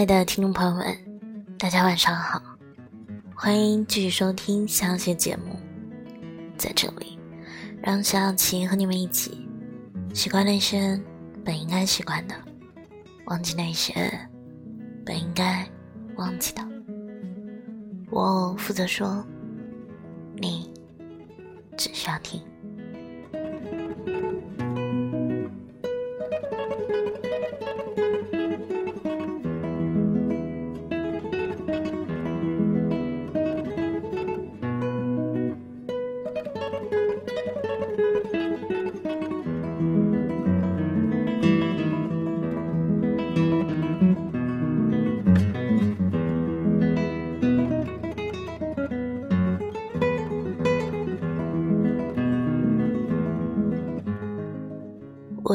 亲爱的听众朋友们，大家晚上好，欢迎继续收听小姐节目，在这里，让小琪和你们一起习惯那些本应该习惯的，忘记那些本应该忘记的。我负责说，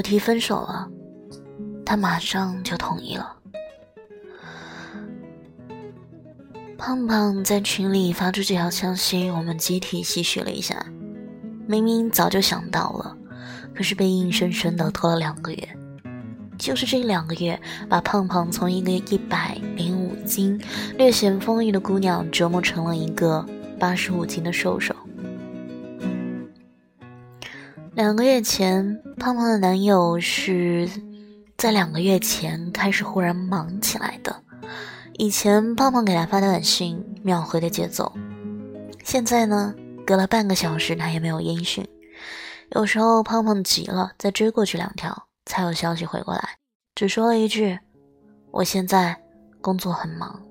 提分手了，他马上就同意了。胖胖在群里发出这条消息，我们集体唏嘘了一下。明明早就想到了，可是被硬生生的拖了两个月。就是这两个月，把胖胖从一个一百零五斤、略显丰腴的姑娘折磨成了一个八十五斤的瘦瘦。两个月前，胖胖的男友是在两个月前开始忽然忙起来的。以前胖胖给他发短信，秒回的节奏，现在呢，隔了半个小时他也没有音讯。有时候胖胖急了，再追过去两条，才有消息回过来，只说了一句：“我现在工作很忙。”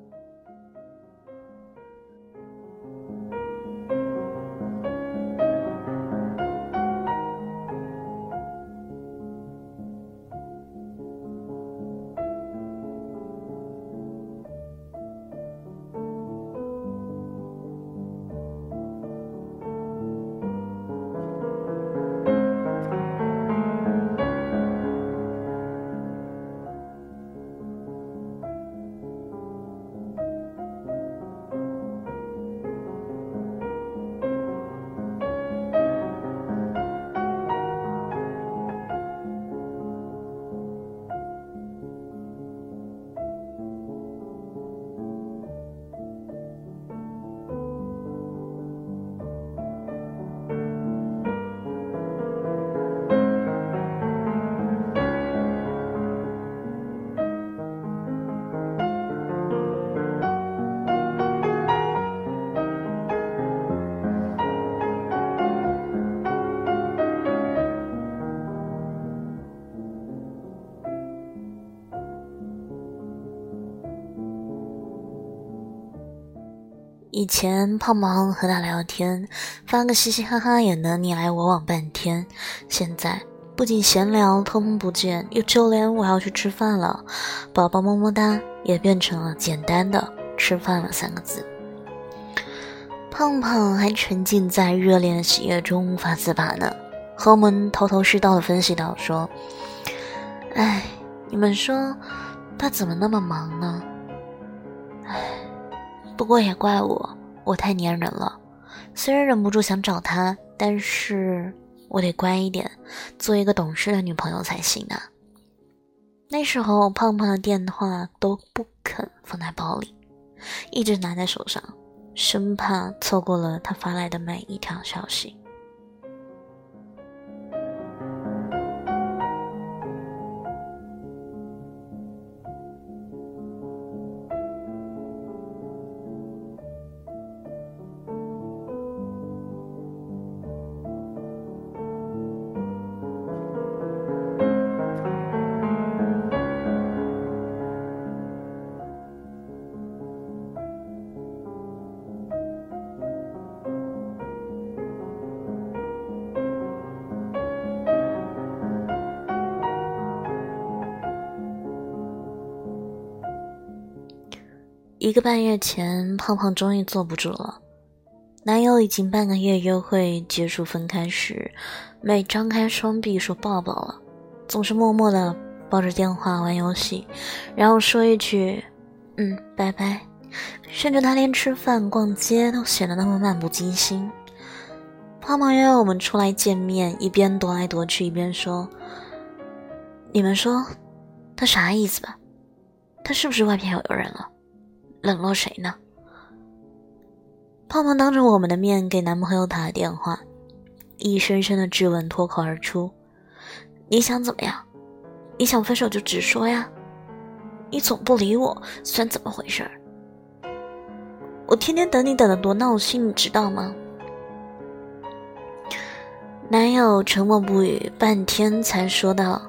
以前胖胖和他聊天，发个嘻嘻哈哈也能你来我往半天。现在不仅闲聊通通不见，又就连我要去吃饭了，宝宝么么哒也变成了简单的吃饭了三个字。胖胖还沉浸在热恋的喜悦中无法自拔呢，和我们头头是道的分析到说：“哎，你们说他怎么那么忙呢？哎。”不过也怪我，我太粘人了。虽然忍不住想找他，但是我得乖一点，做一个懂事的女朋友才行啊。那时候胖胖的电话都不肯放在包里，一直拿在手上，生怕错过了他发来的每一条消息。一个半月前，胖胖终于坐不住了。男友已经半个月约会结束分开时，每张开双臂说抱抱了，总是默默的抱着电话玩游戏，然后说一句“嗯，拜拜”，甚至他连吃饭、逛街都显得那么漫不经心。胖胖约我们出来见面，一边踱来踱去，一边说：“你们说他啥意思吧？”他是不是外面有人了？冷落谁呢？胖胖当着我们的面给男朋友打了电话，一声声的质问脱口而出：“你想怎么样？你想分手就直说呀！你总不理我，算怎么回事儿？我天天等你等的多闹心，你知道吗？”男友沉默不语，半天才说道：“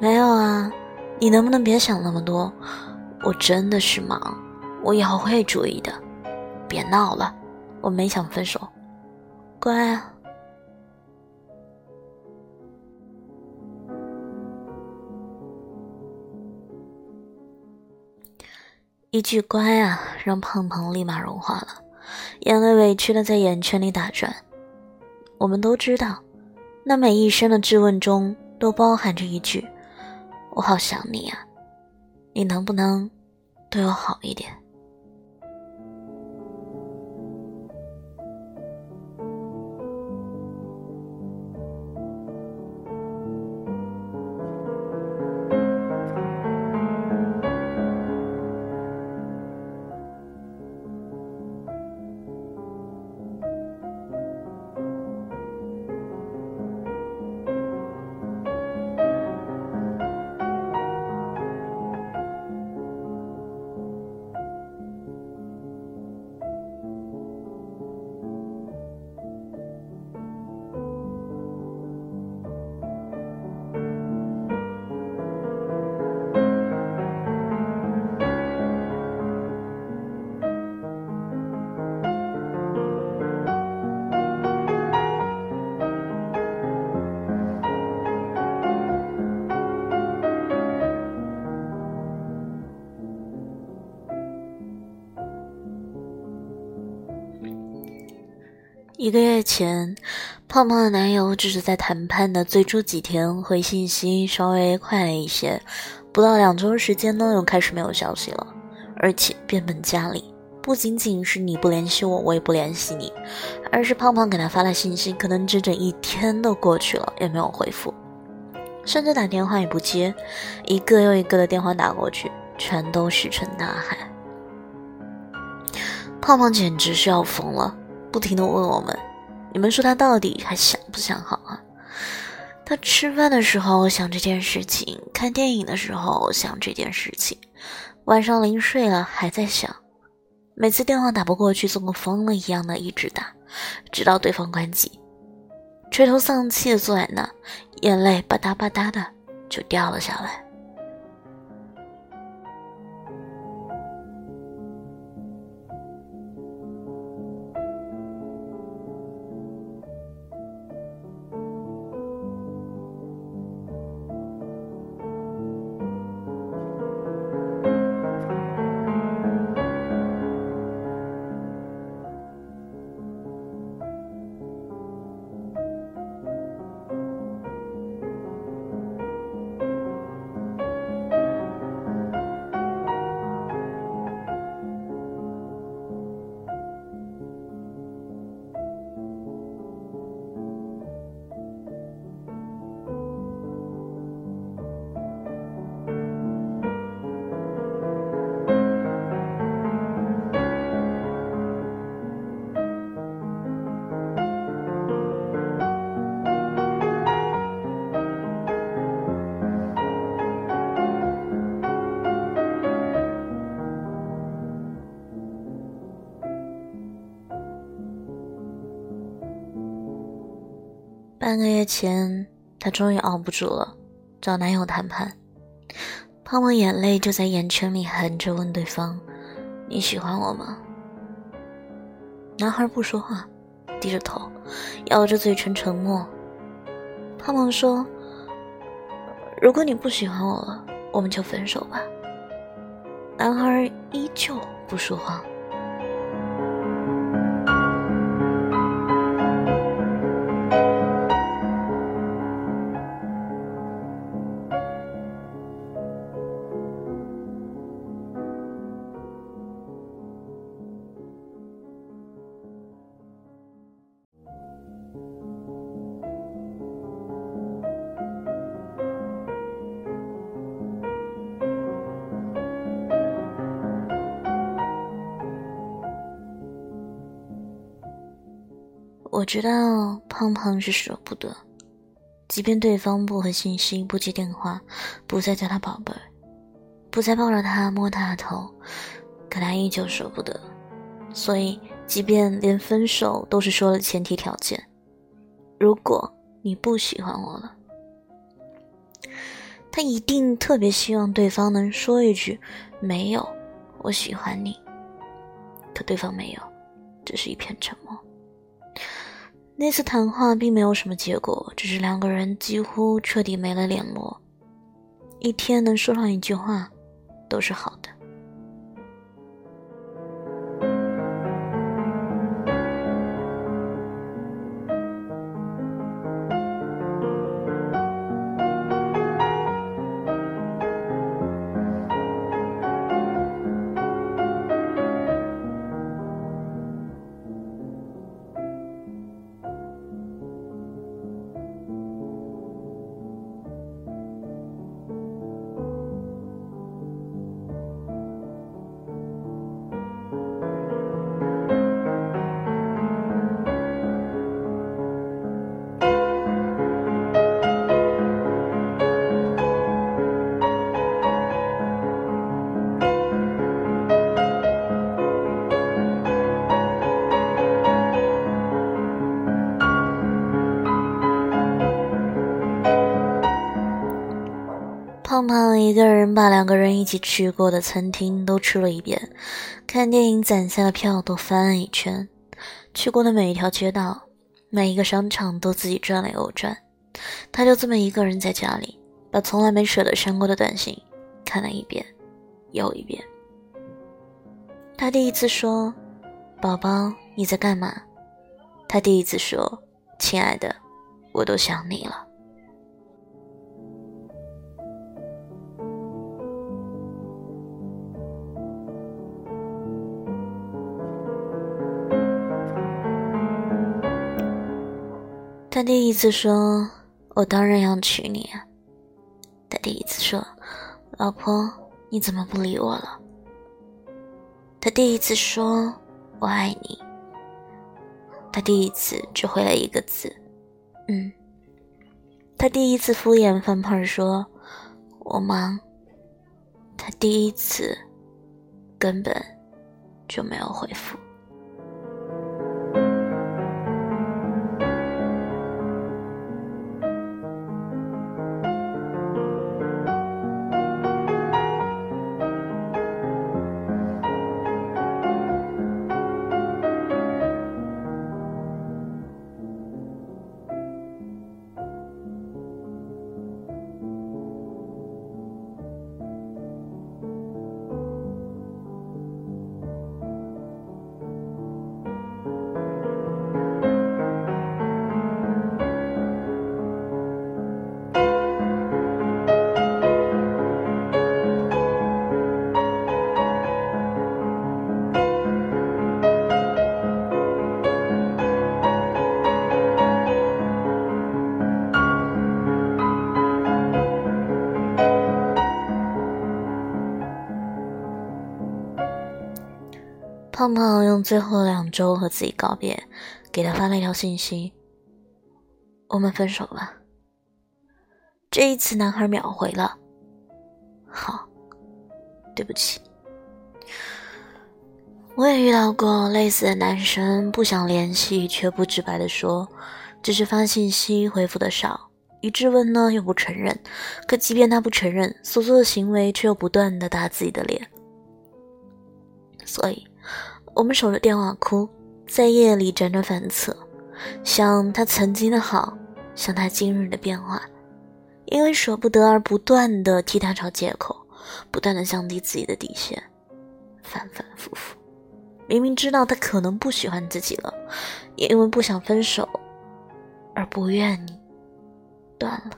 没有啊，你能不能别想那么多？我真的是忙，我以后会注意的。别闹了，我没想分手，乖啊。”一句“乖啊”，让胖胖立马融化了，眼泪委屈的在眼圈里打转。我们都知道，那每一声的质问中都包含着一句：“我好想你啊，你能不能对我好一点？”一个月前，胖胖的男友只是在谈判的最初几天回信息稍微快了一些，不到两周时间呢，又开始没有消息了，而且变本加厉，不仅仅是你不联系我，我也不联系你，而是胖胖给他发了信息，可能整整一天都过去了也没有回复，甚至打电话也不接，一个又一个的电话打过去，全都石沉大海，胖胖简直是要疯了。不停的问我们：“你们说他到底还想不想好啊？”他吃饭的时候想这件事情，看电影的时候想这件事情，晚上临睡了还在想。每次电话打不过去，像个疯了一样的一直打，直到对方关机，垂头丧气的坐在那，眼泪吧嗒吧嗒的就掉了下来。半个月前，她终于熬不住了，找男友谈判。胖胖眼泪就在眼圈里含着，问对方：“你喜欢我吗？”男孩不说话，低着头，咬着嘴唇沉默。胖胖说：“如果你不喜欢我了，我们就分手吧。”男孩依旧不说话。我知道胖胖是舍不得，即便对方不回信息、不接电话、不再叫他宝贝、不再抱着他摸他的头，可他依旧舍不得。所以，即便连分手都是说了前提条件，如果你不喜欢我了，他一定特别希望对方能说一句“没有，我喜欢你”。可对方没有，只是一片沉默。那次谈话并没有什么结果，只是两个人几乎彻底没了联络。一天能说上一句话，都是好的。把两个人一起去过的餐厅都吃了一遍，看电影攒下的票都翻了一圈，去过的每一条街道、每一个商场都自己转了又转。他就这么一个人在家里，把从来没舍得删过的短信看了一遍又一遍。他第一次说：“宝宝，你在干嘛？”他第一次说：“亲爱的，我都想你了。”他第一次说：“我当然要娶你。”他第一次说：“老婆，你怎么不理我了？”他第一次说：“我爱你。”他第一次只回了一个字：“嗯。”他第一次敷衍范胖说：“我忙。”他第一次根本就没有回复。胖胖用最后两周和自己告别，给他发了一条信息：“我们分手吧。”这一次，男孩秒回了：“好，对不起。”我也遇到过类似的男生，不想联系却不直白的说，只是发信息回复的少，一质问呢又不承认，可即便他不承认，所做的行为却又不断的打自己的脸，所以。我们守着电话哭，在夜里辗转反侧，想他曾经的好，想他今日的变化，因为舍不得而不断的替他找借口，不断的降低自己的底线，反反复复。明明知道他可能不喜欢自己了，也因为不想分手，而不愿你断了。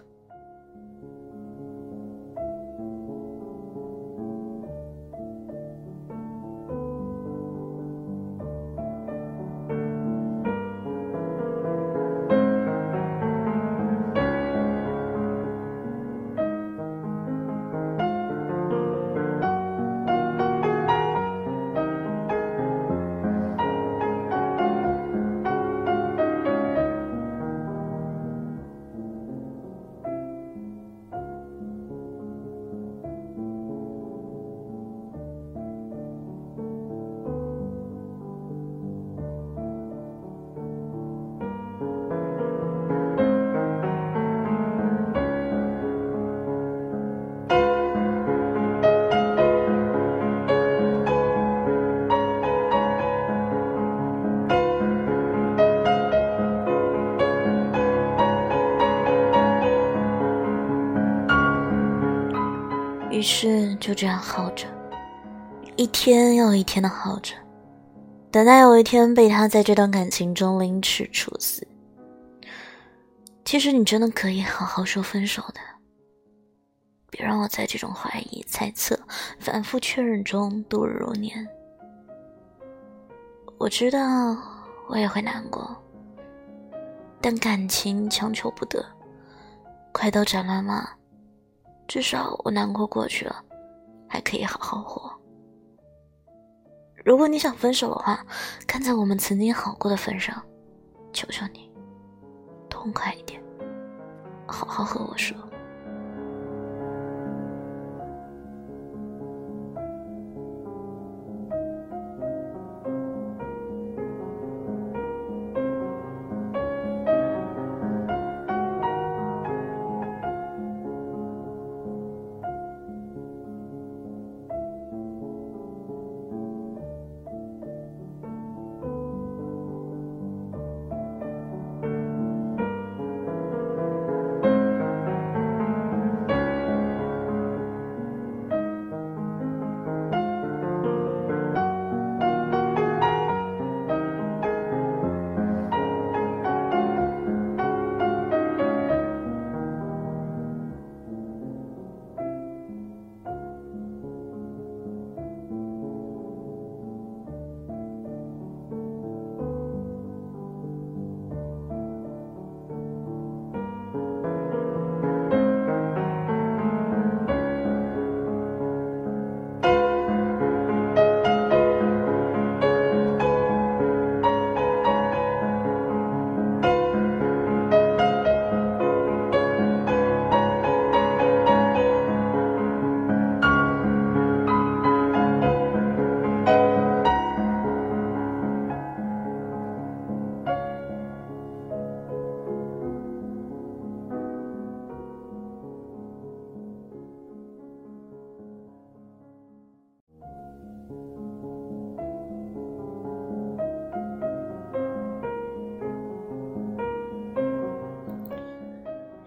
是就这样耗着，一天又一天的耗着，等待有一天被他在这段感情中凌迟处死。其实你真的可以好好说分手的，别让我在这种怀疑、猜测、反复确认中度日如年。我知道我也会难过，但感情强求不得，快刀斩乱麻。至少我难过过去了，还可以好好活。如果你想分手的话，看在我们曾经好过的份上，求求你，痛快一点，好好和我说。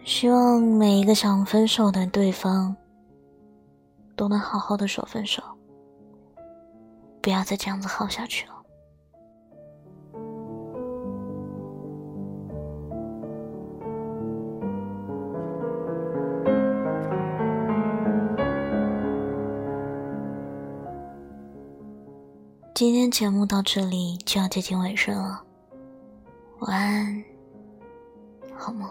希望每一个想分手的对方都能好好的说分手，不要再这样子耗下去了。今天节目到这里就要接近尾声了，晚安，好梦。